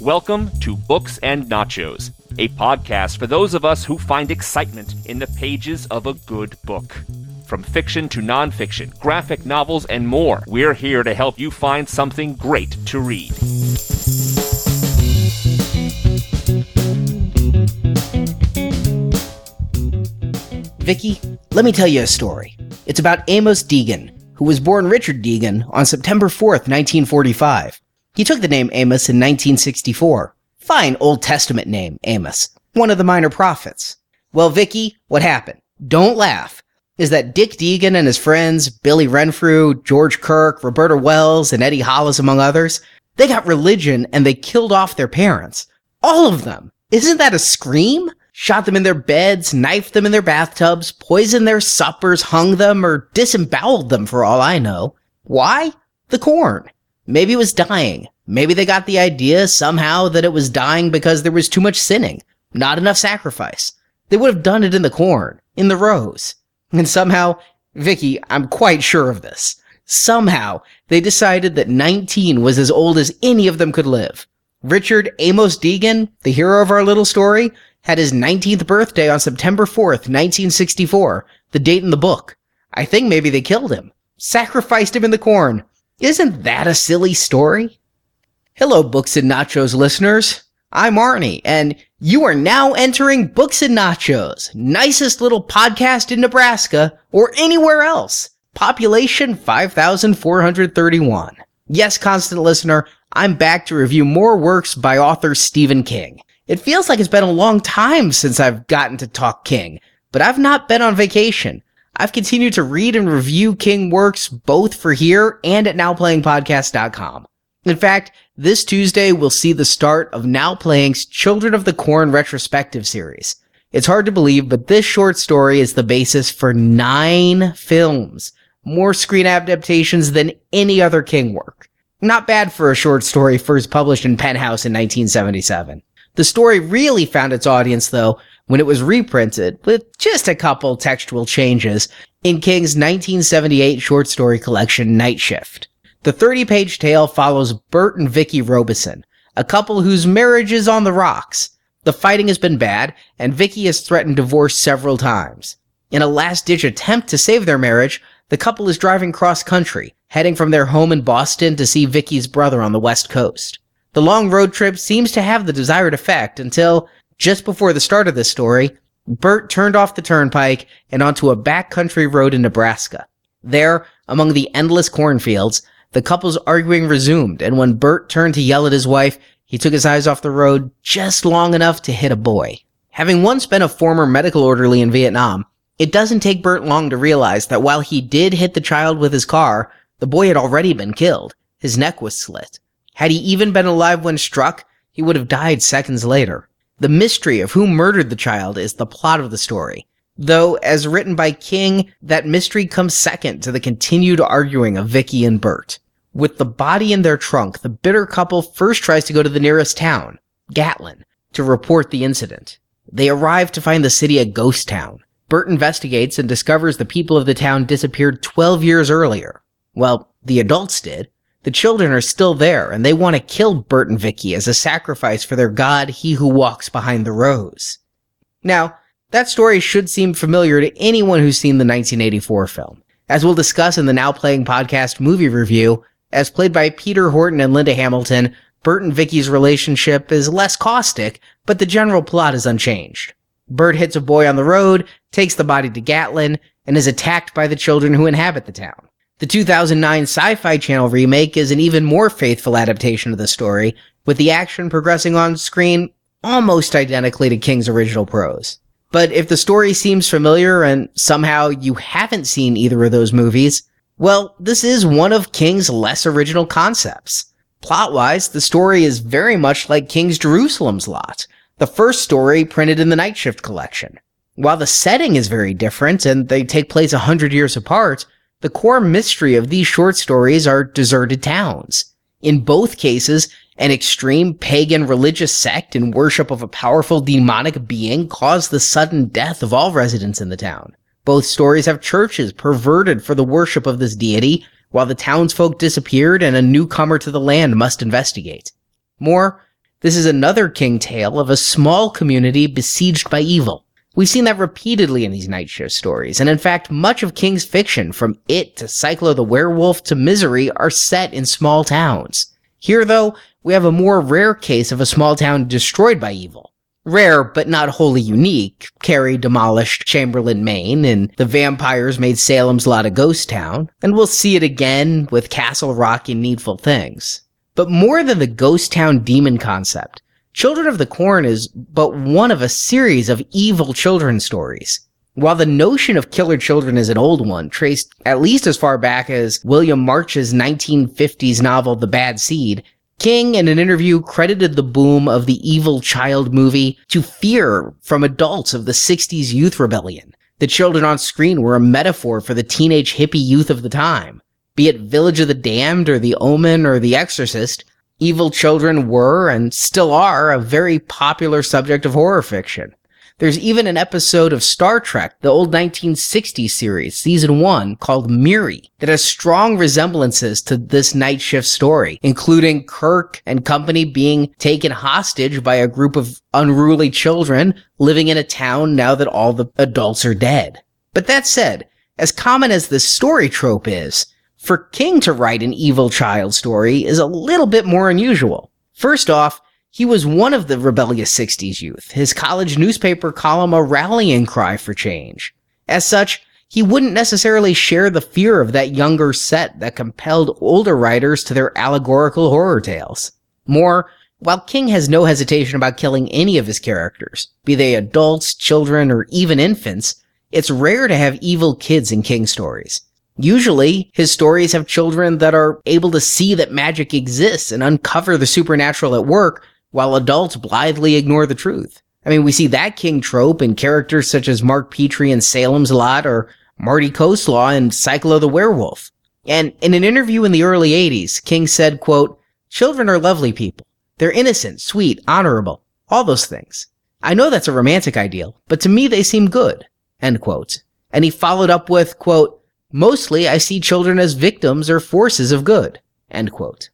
Welcome to Books and Nachos, a podcast for those of us who find excitement in the pages of a good book. From fiction to nonfiction, graphic novels, and more, we're here to help you find something great to read. Vicky, let me tell you a story. It's about Amos Deegan, who was born Richard Deegan on September 4th, 1945. He took the name Amos in 1964. Fine Old Testament name, Amos. One of the minor prophets. Well, Vicky, what happened? Don't laugh. Is that Dick Deegan and his friends, Billy Renfrew, George Kirk, Roberta Wells, and Eddie Hollis, among others, they got religion and they killed off their parents. All of them. Isn't that a scream? Shot them in their beds, knifed them in their bathtubs, poisoned their suppers, hung them, or disemboweled them for all I know. Why? The corn. Maybe it was dying. Maybe they got the idea somehow that it was dying because there was too much sinning, not enough sacrifice. They would have done it in the corn, in the rows. And somehow, Vicky, I'm quite sure of this. Somehow, they decided that 19 was as old as any of them could live. Richard Amos Deegan, the hero of our little story, had his 19th birthday on September 4th, 1964, the date in the book. I think maybe they killed him. Sacrificed him in the corn. Isn't that a silly story? Hello, Books and Nachos listeners. I'm Arnie, and you are now entering Books and Nachos, nicest little podcast in Nebraska or anywhere else. Population 5,431. Yes, constant listener, I'm back to review more works by author Stephen King. It feels like it's been a long time since I've gotten to talk King, but I've not been on vacation. I've continued to read and review King works both for here and at nowplayingpodcast.com. In fact, this Tuesday we'll see the start of Now Playing's Children of the Corn retrospective series. It's hard to believe, but this short story is the basis for nine films, more screen adaptations than any other King work. Not bad for a short story first published in Penthouse in 1977. The story really found its audience, though, when it was reprinted, with just a couple textual changes, in King's 1978 short story collection, Night Shift. The 30 page tale follows Burt and Vicky Robeson, a couple whose marriage is on the rocks. The fighting has been bad, and Vicky has threatened divorce several times. In a last ditch attempt to save their marriage, the couple is driving cross country, heading from their home in Boston to see Vicky's brother on the West Coast. The long road trip seems to have the desired effect until, just before the start of this story, Burt turned off the turnpike and onto a backcountry road in Nebraska. There, among the endless cornfields, the couple's arguing resumed, and when Burt turned to yell at his wife, he took his eyes off the road just long enough to hit a boy. Having once been a former medical orderly in Vietnam, it doesn't take Burt long to realize that while he did hit the child with his car, the boy had already been killed. His neck was slit. Had he even been alive when struck, he would have died seconds later. The mystery of who murdered the child is the plot of the story. Though, as written by King, that mystery comes second to the continued arguing of Vicky and Burt. With the body in their trunk, the bitter couple first tries to go to the nearest town, Gatlin, to report the incident. They arrive to find the city a ghost town. Burt investigates and discovers the people of the town disappeared 12 years earlier. Well, the adults did, the children are still there, and they want to kill Burt and Vicky as a sacrifice for their god, he who walks behind the rows. Now, that story should seem familiar to anyone who's seen the 1984 film. As we'll discuss in the Now Playing podcast movie review, as played by Peter Horton and Linda Hamilton, Burt and Vicky's relationship is less caustic, but the general plot is unchanged. Burt hits a boy on the road, takes the body to Gatlin, and is attacked by the children who inhabit the town. The 2009 Sci Fi Channel remake is an even more faithful adaptation of the story, with the action progressing on screen almost identically to King's original prose. But if the story seems familiar and somehow you haven't seen either of those movies, well, this is one of King's less original concepts. Plot-wise, the story is very much like King's Jerusalem's Lot, the first story printed in the Night Shift collection. While the setting is very different and they take place a hundred years apart, the core mystery of these short stories are deserted towns. In both cases, an extreme pagan religious sect in worship of a powerful demonic being caused the sudden death of all residents in the town. Both stories have churches perverted for the worship of this deity, while the townsfolk disappeared and a newcomer to the land must investigate. More, this is another king tale of a small community besieged by evil. We've seen that repeatedly in these night shift stories, and in fact, much of King's fiction, from It to Cycle of the Werewolf to Misery, are set in small towns. Here, though, we have a more rare case of a small town destroyed by evil. Rare, but not wholly unique. Carrie demolished Chamberlain, Maine, and the vampires made Salem's Lot a ghost town, and we'll see it again with Castle Rock in Needful Things. But more than the ghost town demon concept, Children of the Corn is but one of a series of evil children stories. While the notion of killer children is an old one, traced at least as far back as William March's 1950s novel The Bad Seed, King, in an interview, credited the boom of the evil child movie to fear from adults of the 60s youth rebellion. The children on screen were a metaphor for the teenage hippie youth of the time. Be it Village of the Damned or The Omen or The Exorcist, evil children were and still are a very popular subject of horror fiction. There's even an episode of Star Trek, the old 1960s series, season one, called Miri, that has strong resemblances to this night shift story, including Kirk and company being taken hostage by a group of unruly children living in a town now that all the adults are dead. But that said, as common as this story trope is, for King to write an evil child story is a little bit more unusual. First off, he was one of the rebellious 60s youth, his college newspaper column a rallying cry for change. As such, he wouldn't necessarily share the fear of that younger set that compelled older writers to their allegorical horror tales. More, while King has no hesitation about killing any of his characters, be they adults, children, or even infants, it's rare to have evil kids in King stories. Usually, his stories have children that are able to see that magic exists and uncover the supernatural at work, while adults blithely ignore the truth. I mean, we see that king trope in characters such as Mark Petrie in Salem's Lot or Marty Coslaw in Cycle of the Werewolf. And in an interview in the early 80s, King said, quote, Children are lovely people. They're innocent, sweet, honorable, all those things. I know that's a romantic ideal, but to me they seem good, end quote. And he followed up with, quote, Mostly, I see children as victims or forces of good. End quote.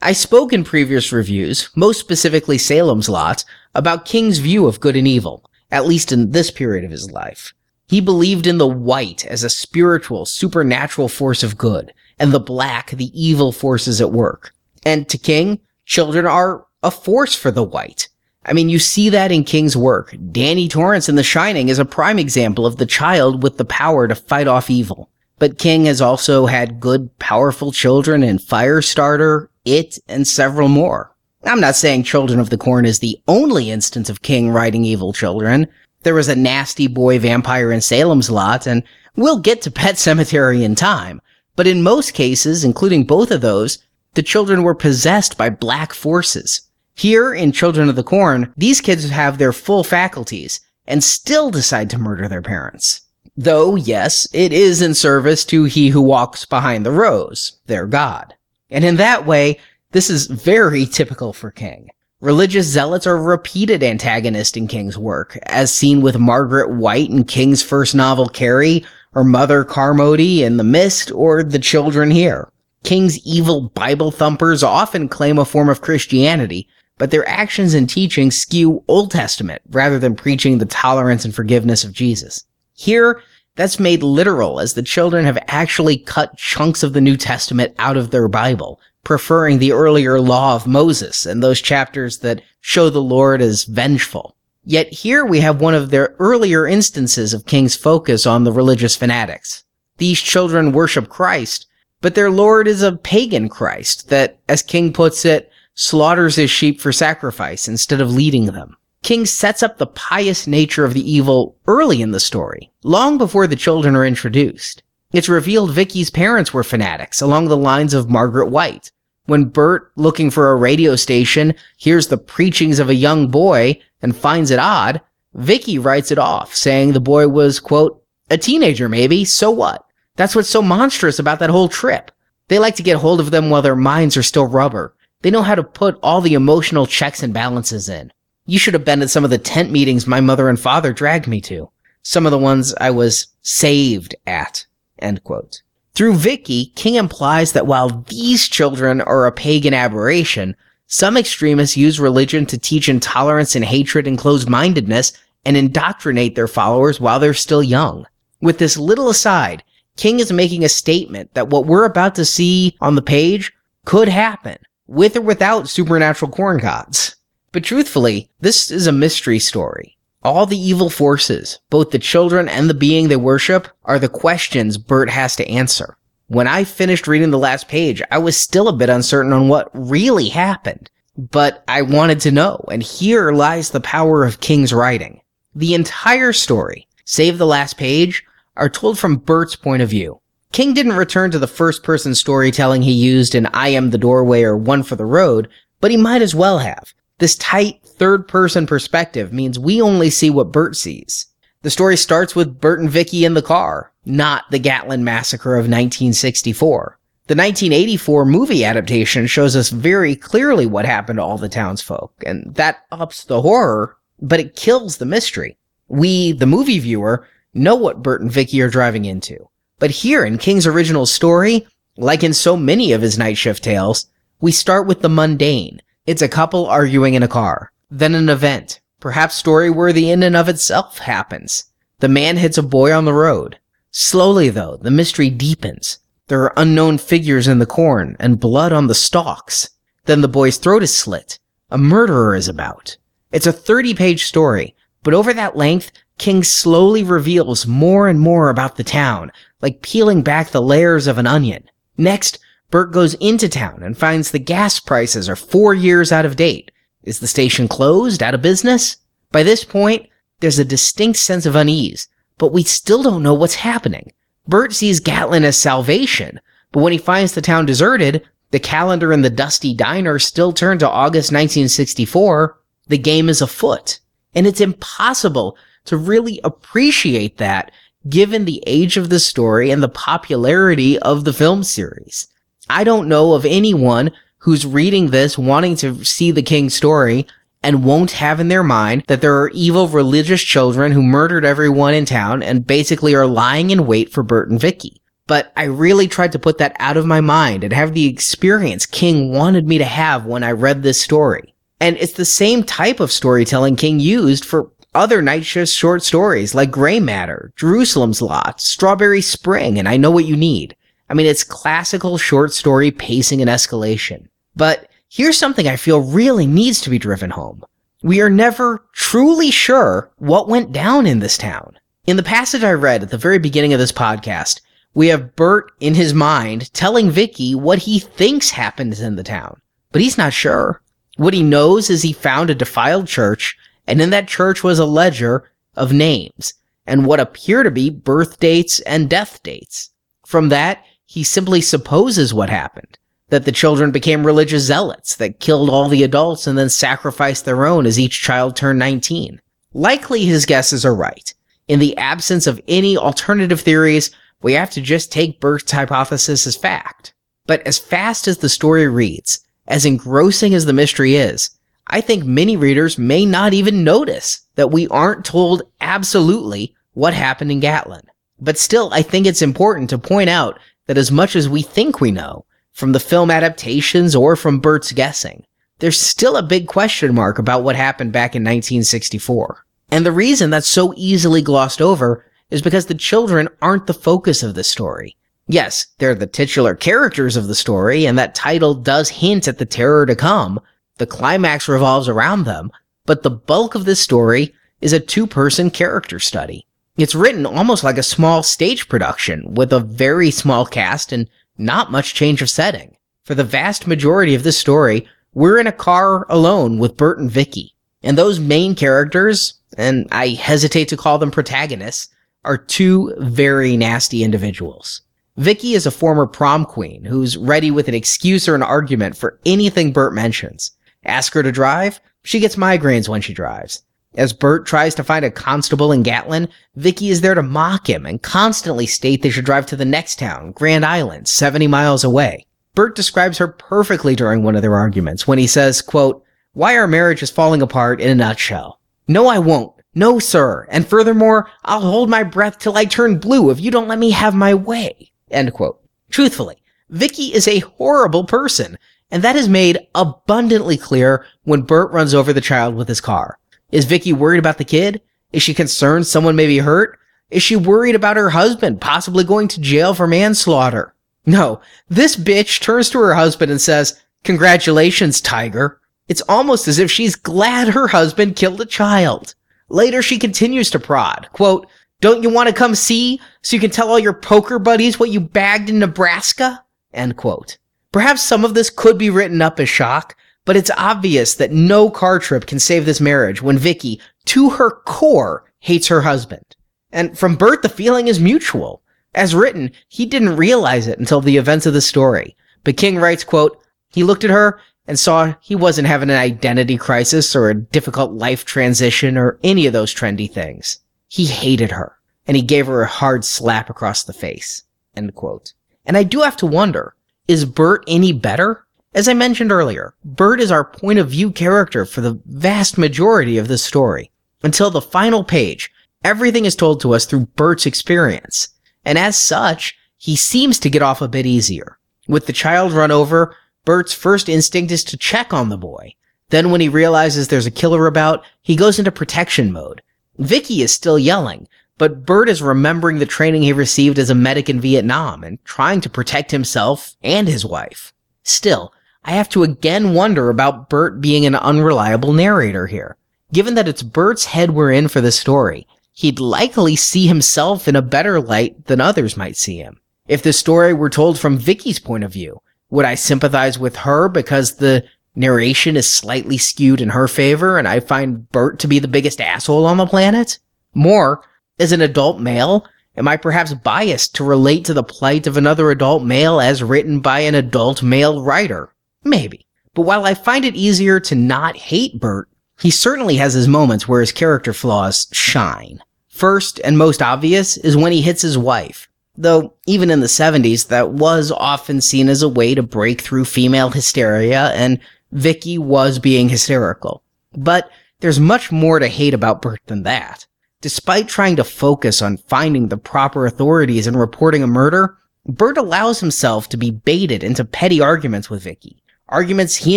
I spoke in previous reviews, most specifically Salem's Lot, about King's view of good and evil, at least in this period of his life. He believed in the white as a spiritual, supernatural force of good, and the black, the evil forces at work. And to King, children are a force for the white. I mean, you see that in King's work. Danny Torrance in The Shining is a prime example of the child with the power to fight off evil. But King has also had good, powerful children in Firestarter, It, and several more. I'm not saying Children of the Corn is the only instance of King writing evil children. There was a nasty boy vampire in Salem's Lot, and we'll get to Pet Sematary in time. But in most cases, including both of those, the children were possessed by black forces. Here in Children of the Corn, these kids have their full faculties and still decide to murder their parents. Though, yes, it is in service to he who walks behind the rows, their god. And in that way, this is very typical for King. Religious zealots are a repeated antagonist in King's work, as seen with Margaret White in King's first novel Carrie, or Mother Carmody in The Mist, or The Children here. King's evil Bible thumpers often claim a form of Christianity, but their actions and teachings skew Old Testament rather than preaching the tolerance and forgiveness of Jesus. Here, that's made literal as the children have actually cut chunks of the New Testament out of their Bible, preferring the earlier law of Moses and those chapters that show the Lord as vengeful. Yet here we have one of their earlier instances of King's focus on the religious fanatics. These children worship Christ, but their Lord is a pagan Christ that, as King puts it, slaughters his sheep for sacrifice instead of leading them. King sets up the pious nature of the evil early in the story, long before the children are introduced. It's revealed Vicky's parents were fanatics along the lines of Margaret White. When Burt, looking for a radio station, hears the preachings of a young boy and finds it odd, Vicky writes it off, saying the boy was, quote, a teenager maybe, so what? That's what's so monstrous about that whole trip. They like to get hold of them while their minds are still rubber. They know how to put all the emotional checks and balances in. You should have been at some of the tent meetings my mother and father dragged me to. Some of the ones I was saved at. End quote. Through Vicky, King implies that while these children are a pagan aberration, some extremists use religion to teach intolerance and hatred and closed-mindedness and indoctrinate their followers while they're still young. With this little aside, King is making a statement that what we're about to see on the page could happen, with or without supernatural corn gods. But truthfully, this is a mystery story. All the evil forces, both the children and the being they worship, are the questions Burt has to answer. When I finished reading the last page, I was still a bit uncertain on what really happened. But I wanted to know, and here lies the power of King's writing. The entire story, save the last page, are told from Burt's point of view. King didn't return to the first person storytelling he used in I Am the Doorway or One for the Road, but he might as well have. This tight third person perspective means we only see what Burt sees. The story starts with Burt and Vicky in the car, not the Gatlin massacre of 1964. The 1984 movie adaptation shows us very clearly what happened to all the townsfolk, and that ups the horror, but it kills the mystery. We, the movie viewer, know what Burt and Vicky are driving into. But here in King's original story, like in so many of his night shift tales, we start with the mundane. It's a couple arguing in a car. Then an event, perhaps story worthy in and of itself, happens. The man hits a boy on the road. Slowly though, the mystery deepens. There are unknown figures in the corn and blood on the stalks. Then the boy's throat is slit. A murderer is about. It's a 30 page story, but over that length, King slowly reveals more and more about the town, like peeling back the layers of an onion. Next, Burt goes into town and finds the gas prices are four years out of date. Is the station closed, out of business? By this point, there's a distinct sense of unease, but we still don't know what's happening. Burt sees Gatlin as salvation, but when he finds the town deserted, the calendar in the dusty diner still turned to August 1964, the game is afoot. And it's impossible to really appreciate that given the age of the story and the popularity of the film series. I don't know of anyone who's reading this wanting to see the king's story and won't have in their mind that there are evil religious children who murdered everyone in town and basically are lying in wait for Burt and Vicky. But I really tried to put that out of my mind and have the experience King wanted me to have when I read this story. And it's the same type of storytelling King used for other Night short stories like Gray Matter, Jerusalem's Lot, Strawberry Spring, and I Know What You Need. I mean, it's classical short story pacing and escalation. But here's something I feel really needs to be driven home. We are never truly sure what went down in this town. In the passage I read at the very beginning of this podcast, we have Burt in his mind telling Vicky what he thinks happened in the town, but he's not sure. What he knows is he found a defiled church and in that church was a ledger of names and what appear to be birth dates and death dates. From that, he simply supposes what happened. That the children became religious zealots that killed all the adults and then sacrificed their own as each child turned 19. Likely his guesses are right. In the absence of any alternative theories, we have to just take Burt's hypothesis as fact. But as fast as the story reads, as engrossing as the mystery is, I think many readers may not even notice that we aren't told absolutely what happened in Gatlin. But still, I think it's important to point out that as much as we think we know, from the film adaptations or from Burt's guessing, there's still a big question mark about what happened back in 1964. And the reason that's so easily glossed over is because the children aren't the focus of the story. Yes, they're the titular characters of the story, and that title does hint at the terror to come, the climax revolves around them, but the bulk of this story is a two person character study. It's written almost like a small stage production with a very small cast and not much change of setting. For the vast majority of this story, we're in a car alone with Burt and Vicky. And those main characters, and I hesitate to call them protagonists, are two very nasty individuals. Vicky is a former prom queen who's ready with an excuse or an argument for anything Burt mentions. Ask her to drive, she gets migraines when she drives. As Burt tries to find a constable in Gatlin, Vicky is there to mock him and constantly state they should drive to the next town, Grand Island, 70 miles away. Burt describes her perfectly during one of their arguments when he says, quote, why our marriage is falling apart in a nutshell. No, I won't. No, sir. And furthermore, I'll hold my breath till I turn blue if you don't let me have my way. End quote. Truthfully, Vicky is a horrible person, and that is made abundantly clear when Burt runs over the child with his car. Is Vicky worried about the kid? Is she concerned someone may be hurt? Is she worried about her husband possibly going to jail for manslaughter? No, this bitch turns to her husband and says, Congratulations, Tiger. It's almost as if she's glad her husband killed a child. Later, she continues to prod. Quote, Don't you want to come see so you can tell all your poker buddies what you bagged in Nebraska? End quote. Perhaps some of this could be written up as shock, but it's obvious that no car trip can save this marriage when Vicky, to her core, hates her husband. And from Burt, the feeling is mutual. As written, he didn't realize it until the events of the story. But King writes, quote, he looked at her and saw he wasn't having an identity crisis or a difficult life transition or any of those trendy things. He hated her, and he gave her a hard slap across the face. End quote. And I do have to wonder, is Burt any better? As I mentioned earlier, Burt is our point of view character for the vast majority of this story. Until the final page, everything is told to us through Burt's experience. And as such, he seems to get off a bit easier. With the child run over, Burt's first instinct is to check on the boy. Then when he realizes there's a killer about, he goes into protection mode. Vicky is still yelling, but Burt is remembering the training he received as a medic in Vietnam and trying to protect himself and his wife. Still, I have to again wonder about Burt being an unreliable narrator here. Given that it's Burt's head we're in for the story, he'd likely see himself in a better light than others might see him. If the story were told from Vicky's point of view, would I sympathize with her because the narration is slightly skewed in her favor and I find Burt to be the biggest asshole on the planet? More, as an adult male, am I perhaps biased to relate to the plight of another adult male as written by an adult male writer? Maybe. But while I find it easier to not hate Burt, he certainly has his moments where his character flaws shine. First and most obvious is when he hits his wife. Though, even in the 70s, that was often seen as a way to break through female hysteria, and Vicky was being hysterical. But there's much more to hate about Burt than that. Despite trying to focus on finding the proper authorities and reporting a murder, Burt allows himself to be baited into petty arguments with Vicky. Arguments he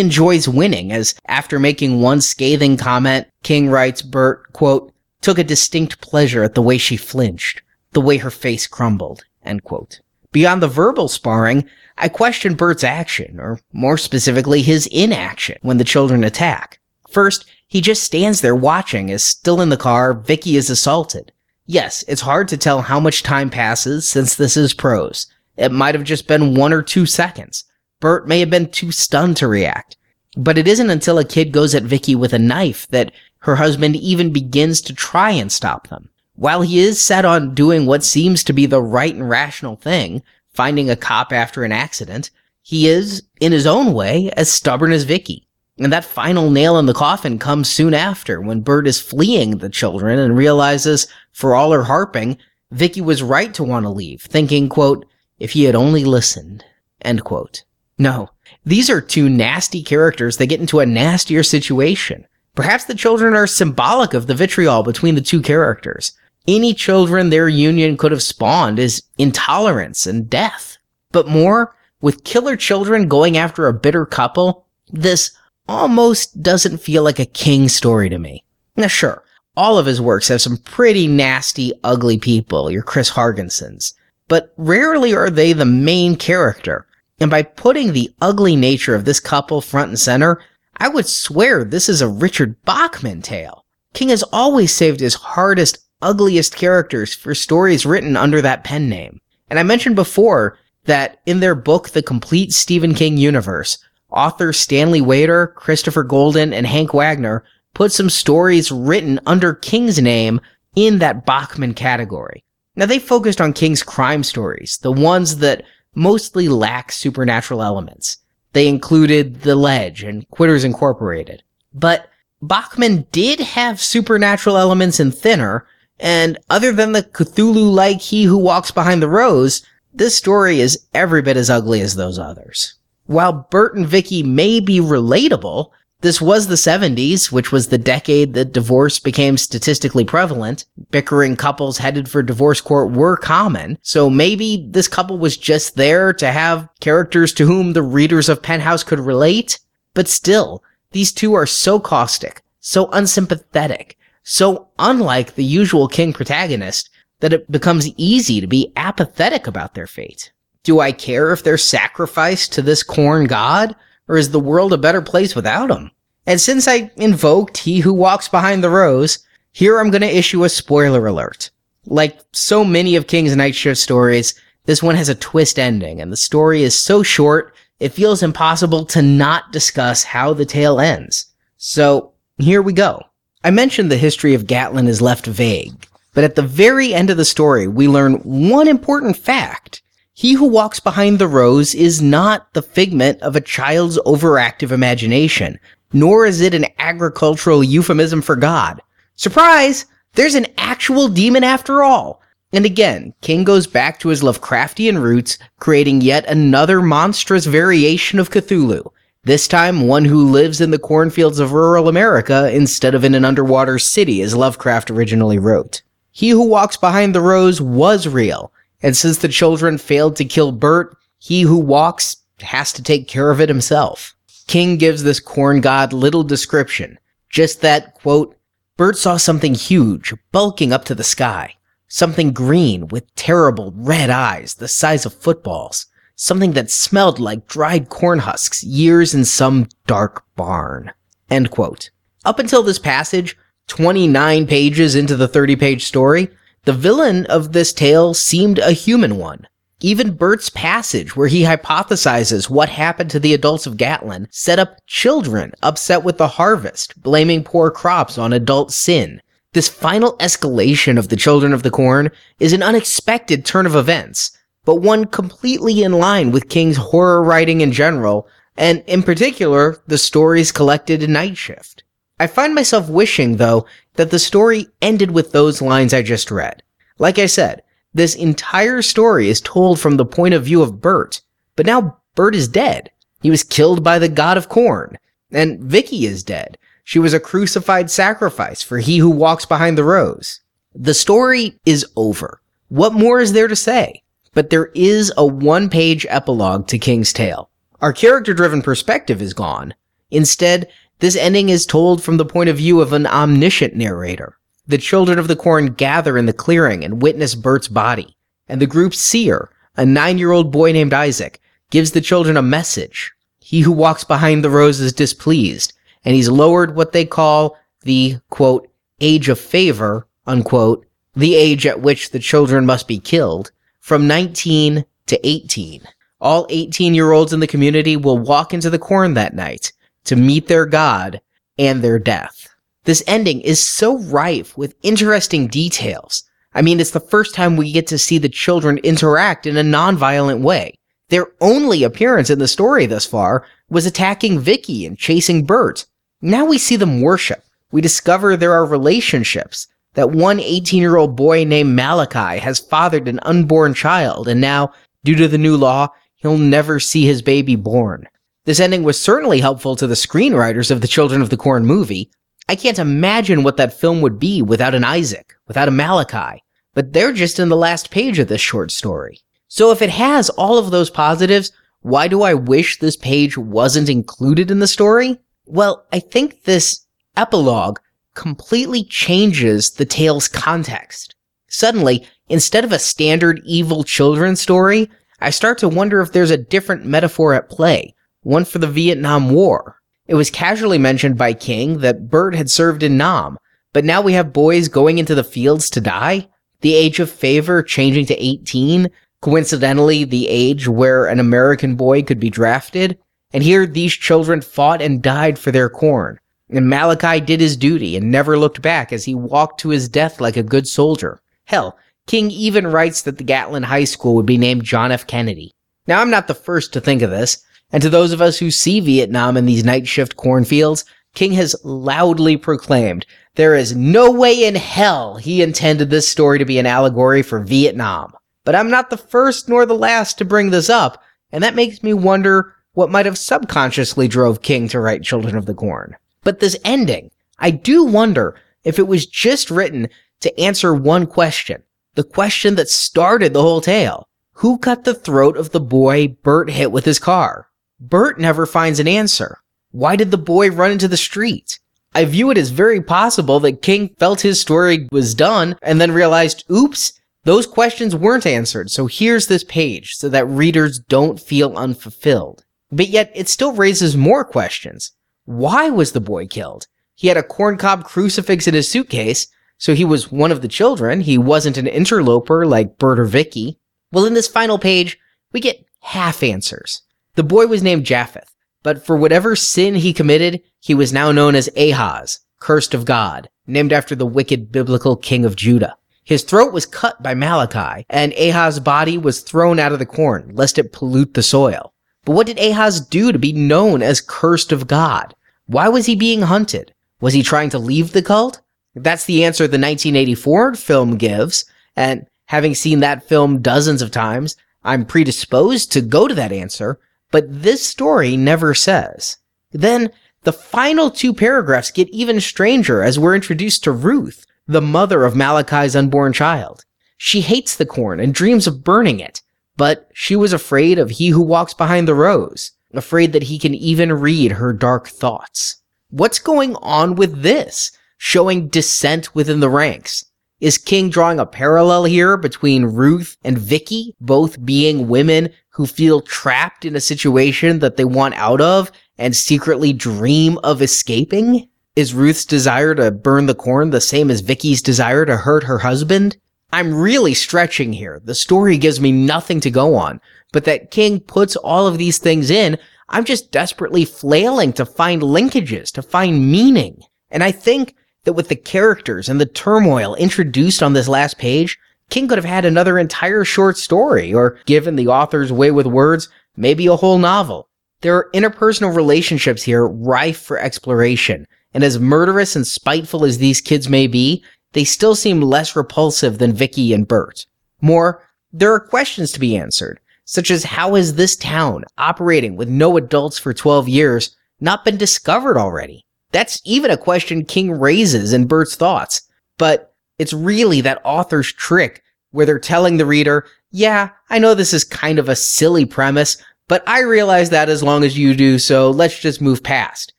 enjoys winning, as after making one scathing comment, King writes Burt, quote, took a distinct pleasure at the way she flinched the way her face crumbled, end quote. Beyond the verbal sparring, I question Burt's action, or more specifically, his inaction when the children attack. First, he just stands there watching as still in the car, Vicky is assaulted. Yes, it's hard to tell how much time passes since this is prose. It might have just been one or two seconds. Burt may have been too stunned to react. But it isn't until a kid goes at Vicky with a knife that her husband even begins to try and stop them. While he is set on doing what seems to be the right and rational thing, finding a cop after an accident, he is, in his own way, as stubborn as Vicky. And that final nail in the coffin comes soon after when Burt is fleeing the children and realizes, for all her harping, Vicky was right to want to leave, thinking, quote, if he had only listened, end quote. No, these are two nasty characters that get into a nastier situation. Perhaps the children are symbolic of the vitriol between the two characters any children their union could have spawned is intolerance and death. But more, with killer children going after a bitter couple, this almost doesn't feel like a king story to me. Now sure, all of his works have some pretty nasty, ugly people, your Chris Hargensons, but rarely are they the main character. And by putting the ugly nature of this couple front and center, I would swear this is a Richard Bachman tale. King has always saved his hardest, ugliest characters for stories written under that pen name. And I mentioned before that in their book, The Complete Stephen King Universe, authors Stanley Wiater, Christopher Golden, and Hank Wagner put some stories written under King's name in that Bachman category. Now they focused on King's crime stories, the ones that mostly lack supernatural elements. They included The Ledge and Quitters Incorporated. But Bachman did have supernatural elements in Thinner, and other than the Cthulhu-like He Who Walks Behind the Rows, this story is every bit as ugly as those others. While Burt and Vicky may be relatable, This was the 70s, which was the decade that divorce became statistically prevalent. Bickering couples headed for divorce court were common, so maybe this couple was just there to have characters to whom the readers of Penthouse could relate. But still, these two are so caustic, so unsympathetic, so unlike the usual king protagonist that it becomes easy to be apathetic about their fate. Do I care if they're sacrificed to this corn god? Or is the world a better place without him? And since I invoked He Who Walks Behind the Rows, here I'm going to issue a spoiler alert. Like so many of King's Night Shift stories, this one has a twist ending, and the story is so short, it feels impossible to not discuss how the tale ends. So, here we go. I mentioned the history of Gatlin is left vague, but at the very end of the story, we learn one important fact. He who walks behind the rows is not the figment of a child's overactive imagination, nor is it an agricultural euphemism for God. Surprise! There's an actual demon after all. And again, King goes back to his Lovecraftian roots, creating yet another monstrous variation of Cthulhu. This time, one who lives in the cornfields of rural America instead of in an underwater city, as Lovecraft originally wrote. He who walks behind the rows was real, and since the children failed to kill Burt, he who walks has to take care of it himself. King gives this corn god little description, just that, quote, Burt saw something huge, bulking up to the sky. Something green with terrible red eyes the size of footballs. Something that smelled like dried corn husks years in some dark barn. End quote. Up until this passage, 29 pages into the 30 page story, the villain of this tale seemed a human one. Even Burt's passage, where he hypothesizes what happened to the adults of Gatlin, set up children upset with the harvest, blaming poor crops on adult sin. This final escalation of the Children of the Corn is an unexpected turn of events, but one completely in line with King's horror writing in general, and in particular, the stories collected in Night Shift. I find myself wishing, though, that the story ended with those lines I just read. Like I said, this entire story is told from the point of view of Burt, but now Burt is dead. He was killed by the god of corn, and Vicky is dead. She was a crucified sacrifice for he who walks behind the rows. The story is over. What more is there to say? But there is a one page epilogue to King's Tale. Our character driven perspective is gone. Instead, this ending is told from the point of view of an omniscient narrator. The children of the corn gather in the clearing and witness Burt's body. And the group's seer, a nine year old boy named Isaac, gives the children a message. He who walks behind the rows is displeased, and he's lowered what they call the, quote, age of favor, unquote, the age at which the children must be killed, from 19 to 18. All 18 year olds in the community will walk into the corn that night to meet their God and their death. This ending is so rife with interesting details. I mean, it's the first time we get to see the children interact in a non-violent way. Their only appearance in the story thus far was attacking Vicky and chasing Burt. Now we see them worship. We discover there are relationships. That one 18 year old boy named Malachi has fathered an unborn child, and now, due to the new law, he'll never see his baby born. This ending was certainly helpful to the screenwriters of the Children of the Corn movie, I can't imagine what that film would be without an Isaac, without a Malachi, but they're just in the last page of this short story. So if it has all of those positives, why do I wish this page wasn't included in the story? Well, I think this epilogue completely changes the tale's context. Suddenly, instead of a standard evil children story, I start to wonder if there's a different metaphor at play, one for the Vietnam War, it was casually mentioned by King that Burt had served in Nam, but now we have boys going into the fields to die? The age of favor changing to 18, coincidentally the age where an American boy could be drafted? And here these children fought and died for their corn. And Malachi did his duty and never looked back as he walked to his death like a good soldier. Hell, King even writes that the Gatlin High School would be named John F. Kennedy. Now, I'm not the first to think of this. And to those of us who see Vietnam in these night shift cornfields, King has loudly proclaimed there is no way in hell he intended this story to be an allegory for Vietnam. But I'm not the first nor the last to bring this up, and that makes me wonder what might have subconsciously drove King to write Children of the Corn. But this ending, I do wonder if it was just written to answer one question. The question that started the whole tale. Who cut the throat of the boy Burt hit with his car? Burt never finds an answer. Why did the boy run into the street? I view it as very possible that King felt his story was done and then realized, oops, those questions weren't answered. So here's this page so that readers don't feel unfulfilled. But yet it still raises more questions. Why was the boy killed? He had a corncob crucifix in his suitcase, so he was one of the children. He wasn't an interloper like Burt or Vicky. Well, in this final page, we get half answers. The boy was named Japheth, but for whatever sin he committed, he was now known as Ahaz, cursed of God, named after the wicked biblical king of Judah. His throat was cut by Malachi, and Ahaz's body was thrown out of the corn, lest it pollute the soil. But what did Ahaz do to be known as cursed of God? Why was he being hunted? Was he trying to leave the cult? That's the answer the 1984 film gives, and having seen that film dozens of times, I'm predisposed to go to that answer, but this story never says. Then, the final two paragraphs get even stranger as we're introduced to Ruth, the mother of Malachi's unborn child. She hates the corn and dreams of burning it, but she was afraid of he who walks behind the rows, afraid that he can even read her dark thoughts. What's going on with this? Showing dissent within the ranks. Is King drawing a parallel here between Ruth and Vicky, both being women who feel trapped in a situation that they want out of and secretly dream of escaping? Is Ruth's desire to burn the corn the same as Vicky's desire to hurt her husband? I'm really stretching here. The story gives me nothing to go on, but that King puts all of these things in, I'm just desperately flailing to find linkages, to find meaning. And I think that with the characters and the turmoil introduced on this last page, King could have had another entire short story, or given the author's way with words, maybe a whole novel. There are interpersonal relationships here rife for exploration, and as murderous and spiteful as these kids may be, they still seem less repulsive than Vicky and Burt. More, there are questions to be answered, such as how has this town, operating with no adults for 12 years, not been discovered already? That's even a question King raises in Burt's thoughts. But it's really that author's trick where they're telling the reader, yeah, I know this is kind of a silly premise, but I realize that as long as you do, so let's just move past.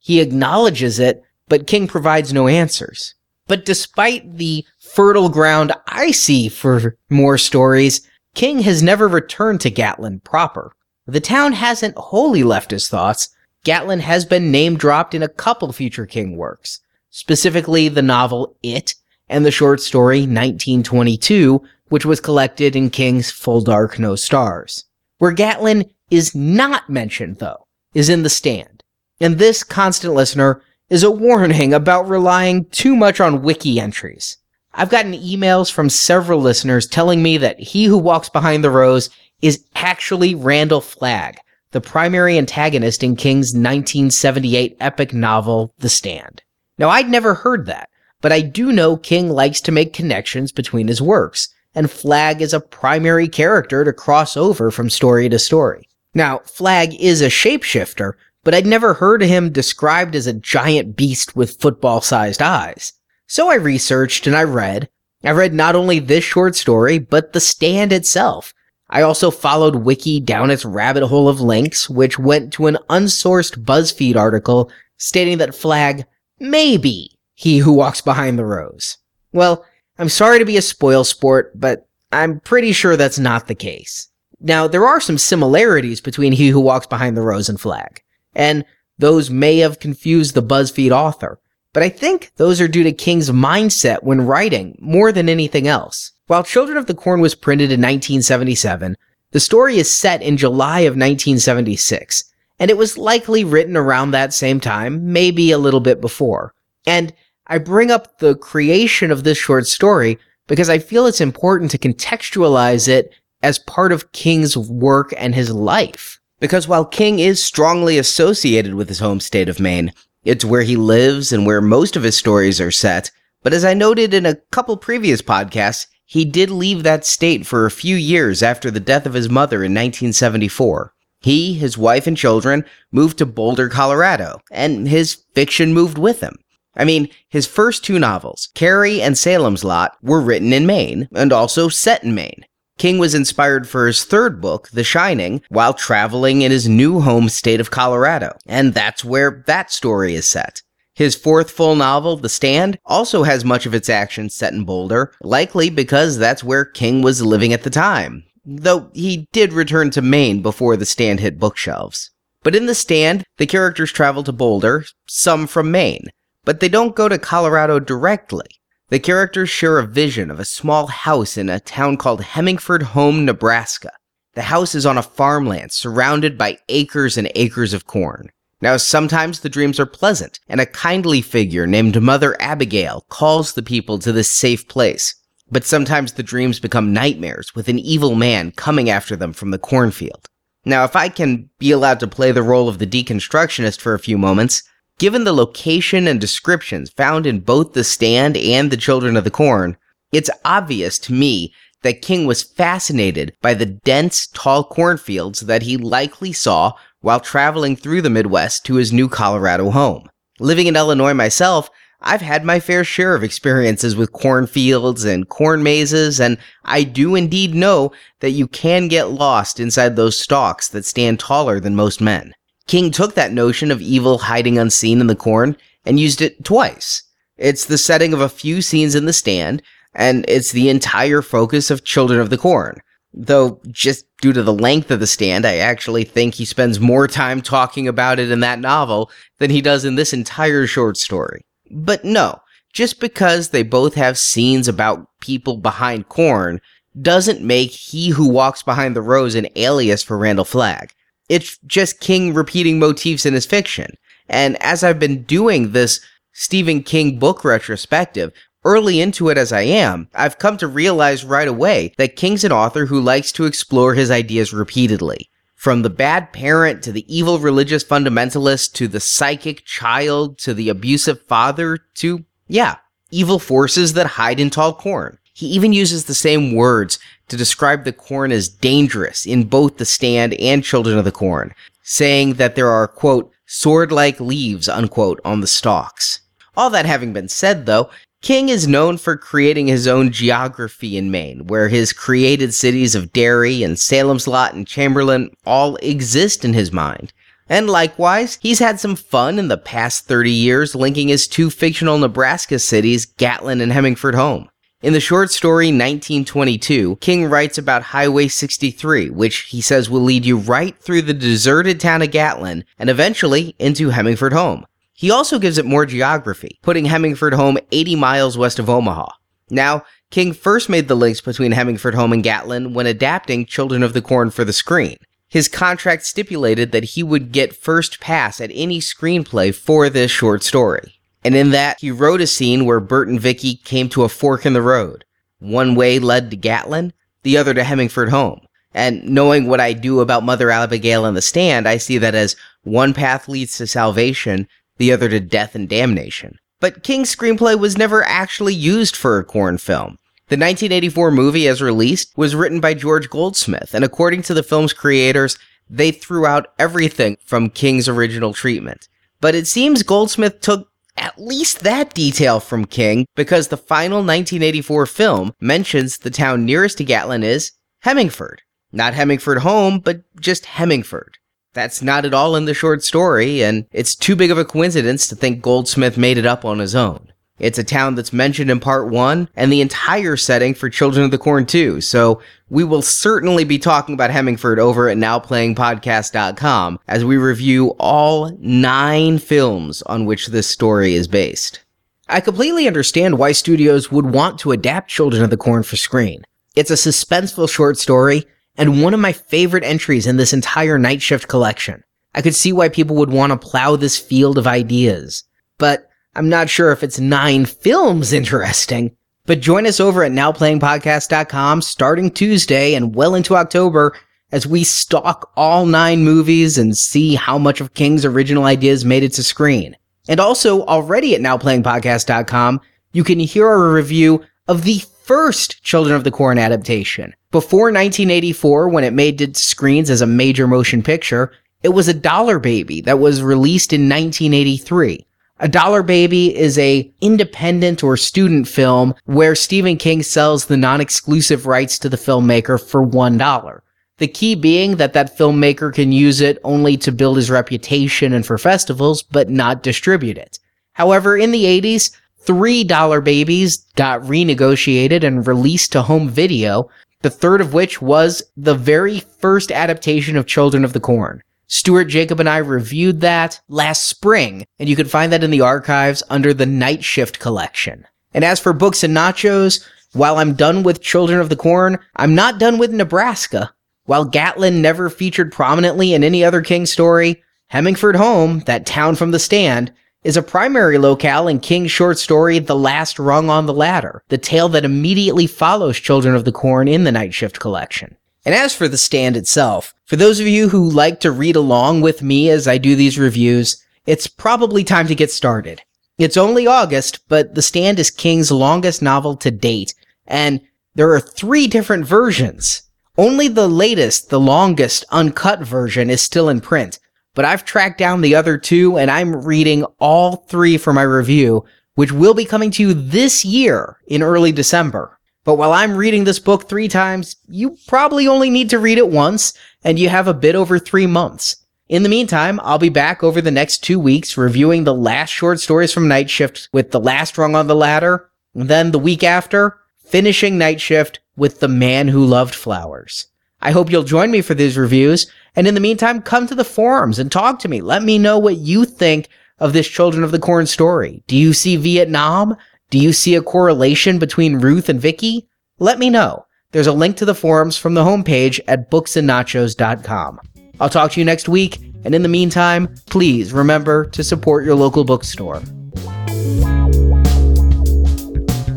He acknowledges it, but King provides no answers. But despite the fertile ground I see for more stories, King has never returned to Gatlin proper. The town hasn't wholly left his thoughts, Gatlin has been name dropped in a couple future King works, specifically the novel It and the short story 1922, which was collected in King's Full Dark No Stars. Where Gatlin is not mentioned, though, is in The Stand. And this, constant listener, is a warning about relying too much on wiki entries. I've gotten emails from several listeners telling me that He Who Walks Behind the Rows is actually Randall Flagg, the primary antagonist in King's 1978 epic novel, The Stand. Now, I'd never heard that, but I do know King likes to make connections between his works, and Flagg is a primary character to cross over from story to story. Now, Flagg is a shapeshifter, but I'd never heard him described as a giant beast with football sized eyes. So I researched and I read. I read not only this short story, but The Stand itself, I also followed Wiki down its rabbit hole of links, which went to an unsourced BuzzFeed article stating that Flagg may be he who walks behind the rows. Well, I'm sorry to be a spoil sport, but I'm pretty sure that's not the case. Now, there are some similarities between He Who Walks Behind the Rows and Flagg, and those may have confused the BuzzFeed author, but I think those are due to King's mindset when writing more than anything else. While Children of the Corn was printed in 1977, the story is set in July of 1976, and it was likely written around that same time, maybe a little bit before. And I bring up the creation of this short story because I feel it's important to contextualize it as part of King's work and his life. Because while King is strongly associated with his home state of Maine, it's where he lives and where most of his stories are set. But as I noted in a couple previous podcasts, he did leave that state for a few years after the death of his mother in 1974. He, his wife, and children moved to Boulder, Colorado, and his fiction moved with him. I mean, his first two novels, Carrie and Salem's Lot, were written in Maine and also set in Maine. King was inspired for his third book, The Shining, while traveling in his new home state of Colorado, and that's where that story is set. His fourth full novel, The Stand, also has much of its action set in Boulder, likely because that's where King was living at the time, though he did return to Maine before The Stand hit bookshelves. But in The Stand, the characters travel to Boulder, some from Maine, but they don't go to Colorado directly. The characters share a vision of a small house in a town called Hemingford Home, Nebraska. The house is on a farmland surrounded by acres and acres of corn. Now, sometimes the dreams are pleasant, and a kindly figure named Mother Abigail calls the people to this safe place. But sometimes the dreams become nightmares with an evil man coming after them from the cornfield. Now, if I can be allowed to play the role of the deconstructionist for a few moments, Given the location and descriptions found in both The Stand and The Children of the Corn, it's obvious to me that King was fascinated by the dense, tall cornfields that he likely saw while traveling through the Midwest to his new Colorado home. Living in Illinois myself, I've had my fair share of experiences with cornfields and corn mazes, and I do indeed know that you can get lost inside those stalks that stand taller than most men. King took that notion of evil hiding unseen in the corn and used it twice. It's the setting of a few scenes in the stand, and it's the entire focus of Children of the Corn. Though, just due to the length of the stand, I actually think he spends more time talking about it in that novel than he does in this entire short story. But no, just because they both have scenes about people behind corn doesn't make He Who Walks Behind the Rows an alias for Randall Flagg. It's just King repeating motifs in his fiction. And as I've been doing this Stephen King book retrospective, early into it as I am, I've come to realize right away that King's an author who likes to explore his ideas repeatedly. From the bad parent to the evil religious fundamentalist to the psychic child to the abusive father to, yeah, evil forces that hide in tall corn. He even uses the same words to describe the corn as dangerous in both the stand and children of the corn, saying that there are, quote, sword-like leaves, unquote, on the stalks. All that having been said, though, King is known for creating his own geography in Maine, where his created cities of Derry and Salem's Lot and Chamberlain all exist in his mind. And likewise, he's had some fun in the past 30 years linking his two fictional Nebraska cities, Gatlin and Hemingford, home. In the short story 1922, King writes about Highway 63, which he says will lead you right through the deserted town of Gatlin and eventually into Hemingford Home. He also gives it more geography, putting Hemingford Home 80 miles west of Omaha. Now, King first made the links between Hemingford Home and Gatlin when adapting Children of the Corn for the screen. His contract stipulated that he would get first pass at any screenplay for this short story. And in that, he wrote a scene where Burt and Vicky came to a fork in the road. One way led to Gatlin, the other to Hemingford home. And knowing what I do about Mother Abigail and the stand, I see that as one path leads to salvation, the other to death and damnation. But King's screenplay was never actually used for a corn film. The 1984 movie, as released, was written by George Goldsmith, and according to the film's creators, they threw out everything from King's original treatment. But it seems Goldsmith took at least that detail from King because the final 1984 film mentions the town nearest to Gatlin is Hemingford. Not Hemingford home, but just Hemingford. That's not at all in the short story, and it's too big of a coincidence to think Goldsmith made it up on his own. It's a town that's mentioned in part one and the entire setting for Children of the Corn 2. So we will certainly be talking about Hemingford over at nowplayingpodcast.com as we review all nine films on which this story is based. I completely understand why studios would want to adapt Children of the Corn for screen. It's a suspenseful short story and one of my favorite entries in this entire Night Shift collection. I could see why people would want to plow this field of ideas. But I'm not sure if it's nine films interesting, but join us over at nowplayingpodcast.com starting Tuesday and well into October as we stalk all nine movies and see how much of King's original ideas made it to screen. And also already at nowplayingpodcast.com, you can hear our review of the first Children of the Corn adaptation, Before 1984, when it made its screens as a major motion picture, it was a dollar baby that was released in 1983. A Dollar Baby is a independent or student film where Stephen King sells the non-exclusive rights to the filmmaker for $1. The key being that that filmmaker can use it only to build his reputation and for festivals, but not distribute it. However, in the 80s, three dollar babies got renegotiated and released to home video, the third of which was the very first adaptation of Children of the Corn. Stuart Jacob and I reviewed that last spring, and you can find that in the archives under the Night Shift collection. And as for books and nachos, while I'm done with Children of the Corn, I'm not done with Nebraska. While Gatlin never featured prominently in any other King story, Hemingford Home, that town from the stand, is a primary locale in King's short story The Last Rung on the Ladder, the tale that immediately follows Children of the Corn in the Night Shift collection. And as for the stand itself, for those of you who like to read along with me as I do these reviews, it's probably time to get started. It's only August, but The Stand is King's longest novel to date, and there are three different versions. Only the latest, the longest, uncut version is still in print, but I've tracked down the other two and I'm reading all three for my review, which will be coming to you this year in early December. But while I'm reading this book three times, you probably only need to read it once, and you have a bit over three months. In the meantime, I'll be back over the next two weeks reviewing the last short stories from Night Shift with The Last Rung on the Ladder, and then the week after, finishing Night Shift with The Man Who Loved Flowers. I hope you'll join me for these reviews, and in the meantime, come to the forums and talk to me. Let me know what you think of this Children of the Corn story. Do you see Vietnam? Do you see a correlation between Ruth and Vicky? Let me know. There's a link to the forums from the homepage at booksandnachos.com. I'll talk to you next week, and in the meantime, please remember to support your local bookstore.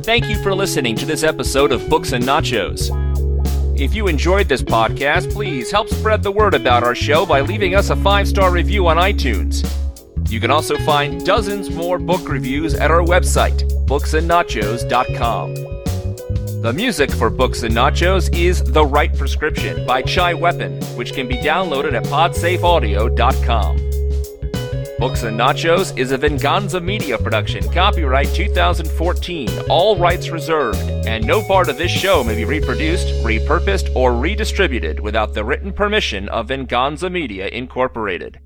Thank you for listening to this episode of Books and Nachos. If you enjoyed this podcast, please help spread the word about our show by leaving us a five star review on iTunes. You can also find dozens more book reviews at our website, booksandnachos.com. The music for Books and Nachos is The Right Prescription by Chai Weapon, which can be downloaded at podsafeaudio.com. Books and Nachos is a Venganza Media production, copyright 2014, all rights reserved, and no part of this show may be reproduced, repurposed, or redistributed without the written permission of Venganza Media Incorporated.